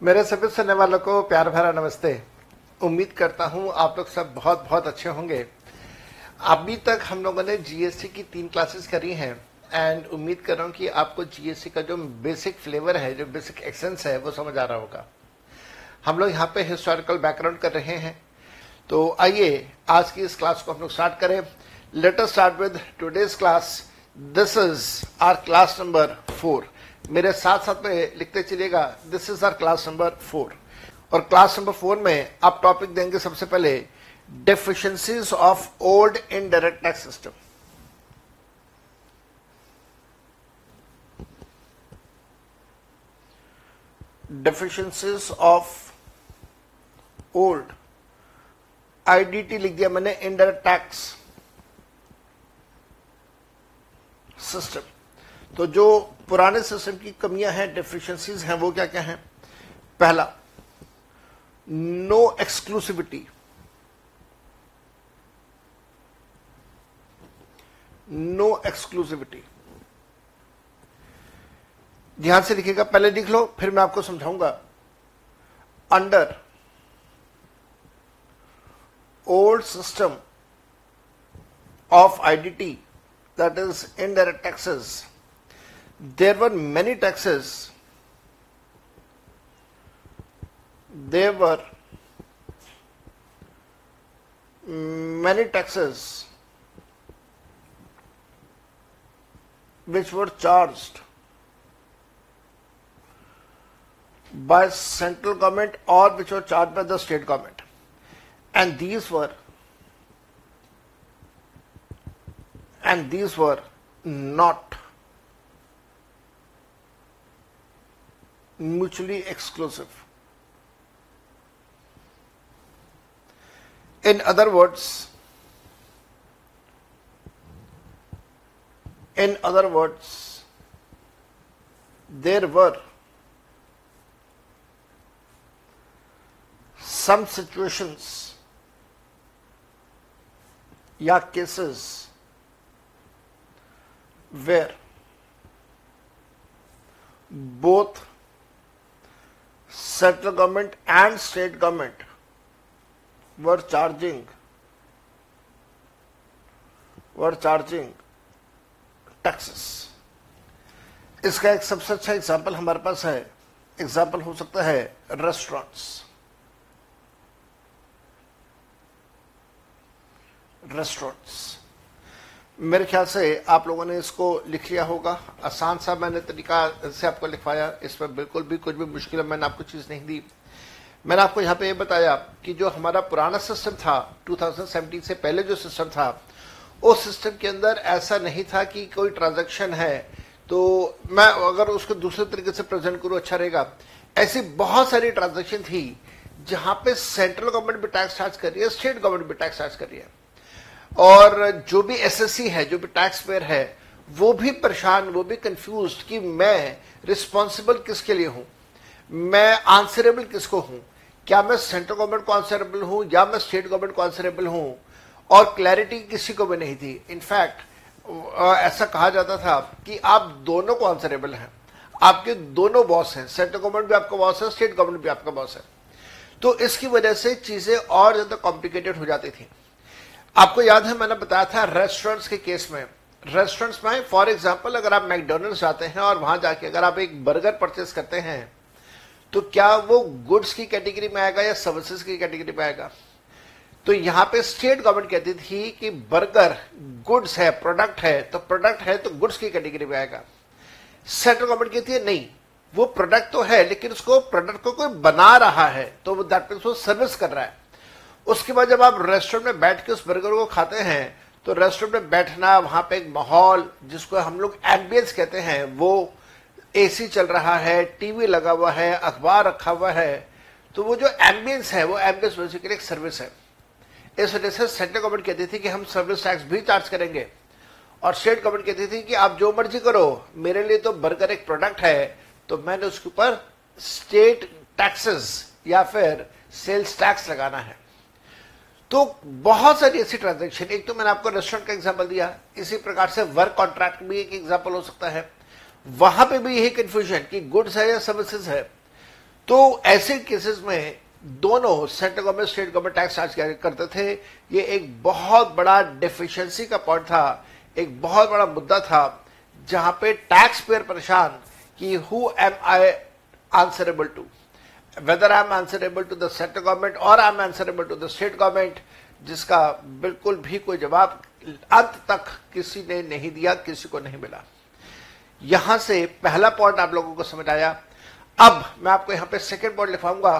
मेरे सभी सुनने वालों को प्यार भरा नमस्ते। उम्मीद करता हूँ आप लोग सब बहुत बहुत अच्छे होंगे। अभी तक हम लोगों ने जीएसटी की तीन क्लासेस करी हैं एंड उम्मीद कर रहा हूँ कि आपको जीएसटी का जो बेसिक फ्लेवर है, जो बेसिक एक्सेंस है, वो समझ आ रहा होगा। हम लोग यहाँ पे हिस्टोरिकल बैकग्राउंड कर रहे हैं। तो आइए, आज की इस क्लास को हम लोग स्टार्ट करें। Let us start with today's class this is our class number four मेरे साथ साथ में लिखते चलिएगा this is our class number four और क्लास नंबर फोर में आप टॉपिक देंगे सबसे पहले deficiencies of old indirect tax system deficiencies of old IDT लिख दिया मैंने इनडायरेक्ट टैक्स सिस्टम तो जो पुराने सिस्टम की कमियाँ हैं डेफिशिएंसीज हैं, वो क्या क्या हैं? पहला नो एक्सक्लूसिविटी नो एक्सक्लूसिविटी ध्यान से लिखिएगा, पहले लिख लो, फिर मैं आपको समझाऊँगा। Under old system of IDT that is indirect taxes there were many taxes. There were many taxes which were charged by central government or which were charged by the state government and these were and these were not mutually exclusive. In other words, in other words, there were some situations या cases where both central government and state government were charging were charging taxes इसका एक सबसे अच्छा example हमारे पास है। Example हो सकता है रेस्टोरेंट्स रेस्टोरेंट्स मेरे ख्याल से आप लोगों ने इसको लिख लिया होगा। आसान सा मैंने तरीका से आपको लिखवाया। इसमें बिल्कुल भी कुछ भी मुश्किल मैंने आपको चीज़ नहीं दी। मैंने आपको यहाँ पे ये बताया कि जो हमारा पुराना सिस्टम था 2017 से पहले जो सिस्टम था, उस सिस्टम के अंदर ऐसा नहीं था कि कोई ट्रांजेक्शन है। तो मैं अगर उसको दूसरे तरीके से प्रेजेंट करूँ अच्छा रहेगा। ऐसी बहुत सारी ट्रांजेक्शन थी, जहाँ पे सेंट्रल गवर्नमेंट भी टैक्स चार्ज कर रही है स्टेट गवर्नमेंट भी टैक्स चार्ज कर रही है। और जो भी एसएससी है, जो भी टैक्स पेयर है, वो भी परेशान, वो भी कंफ्यूज कि मैं रिस्पॉन्सिबल किसके लिए हूँ? मैं आंसरेबल किसको हूँ? क्या मैं सेंट्रल गवर्नमेंट को आंसरेबल हूँ या मैं स्टेट गवर्नमेंट को आंसरेबल हूँ? और क्लैरिटी किसी को भी नहीं थी। इनफैक्ट ऐसा कहा जाता था कि आप दोनों को आंसरेबल हैं। आपके दोनों बॉस हैं। सेंट्रल गवर्नमेंट भी आपका बॉस है स्टेट गवर्नमेंट भी आपका बॉस है। तो इसकी वजह से चीज़ें और ज़्यादा कॉम्प्लिकेटेड हो जाती थी। आपको याद है, मैंने बताया था रेस्टोरेंट्स के केस में। रेस्टोरेंट्स में फॉर एग्जांपल अगर आप मैकडोनल्ड्स जाते हैं और वहाँ जाके अगर आप एक बर्गर परचेस करते हैं तो क्या वो गुड्स की कैटेगरी में आएगा या सर्विसेज़ की कैटेगरी में आएगा? तो यहाँ पे स्टेट गवर्नमेंट कहती थी कि बर्गर गुड्स है प्रोडक्ट है तो प्रोडक्ट है तो गुड्स की कैटेगरी में आएगा। सेंट्रल गवर्नमेंट कहती है, नहीं, वो प्रोडक्ट तो है, लेकिन उसको प्रोडक्ट को कोई बना रहा है तो दैट मीन वो सर्विस कर रहा है। उसके बाद जब आप रेस्टोरेंट में बैठ के उस बर्गर को खाते हैं तो रेस्टोरेंट में बैठना वहाँ पे एक माहौल जिसको हम लोग एम्बियंस कहते हैं, वो एसी चल रहा है टीवी लगा हुआ है, अखबार रखा हुआ है तो वो जो एम्बियंस है, वो एम्बियंस बेसिकली एक सर्विस है। इस वजह से सेंट्रल गवर्नमेंट कहती थी कि हम सर्विस टैक्स भी चार्ज करेंगे। और स्टेट गवर्नमेंट कहती थी कि आप जो मर्ज़ी करो, मेरे लिए तो बर्गर एक प्रोडक्ट है तो मैंने उसके ऊपर स्टेट टैक्सेस या फिर सेल्स टैक्स लगाना है। तो बहुत सारी ऐसी ट्रांजेक्शन एक तो मैंने आपको रेस्टोरेंट का एग्ज़ाम्पल दिया, इसी प्रकार से वर्क कॉन्ट्रैक्ट भी एक एग्ज़ाम्पल हो सकता है। वहाँ पे भी यही कंफ्यूजन कि गुड्स है या सर्विसेज़ है। तो ऐसे केसेस में दोनों central government state government tax charge करते थे? ये एक बहुत बड़ा डेफिशिएंसी का पॉइंट था, एक बहुत बड़ा मुद्दा था, जहाँ पे टैक्स पेयर परेशान कि who am I answerable to whether I am answerable to the central government और I am answerable to the state government जिसका बिल्कुल भी कोई जवाब अंत तक किसी ने नहीं दिया, किसी को नहीं मिला। यहाँ से पहला पॉइंट आप लोगों को समझ आया अब मैं आपको यहाँ पे सेकेंड पॉइंट लिखाऊँगा।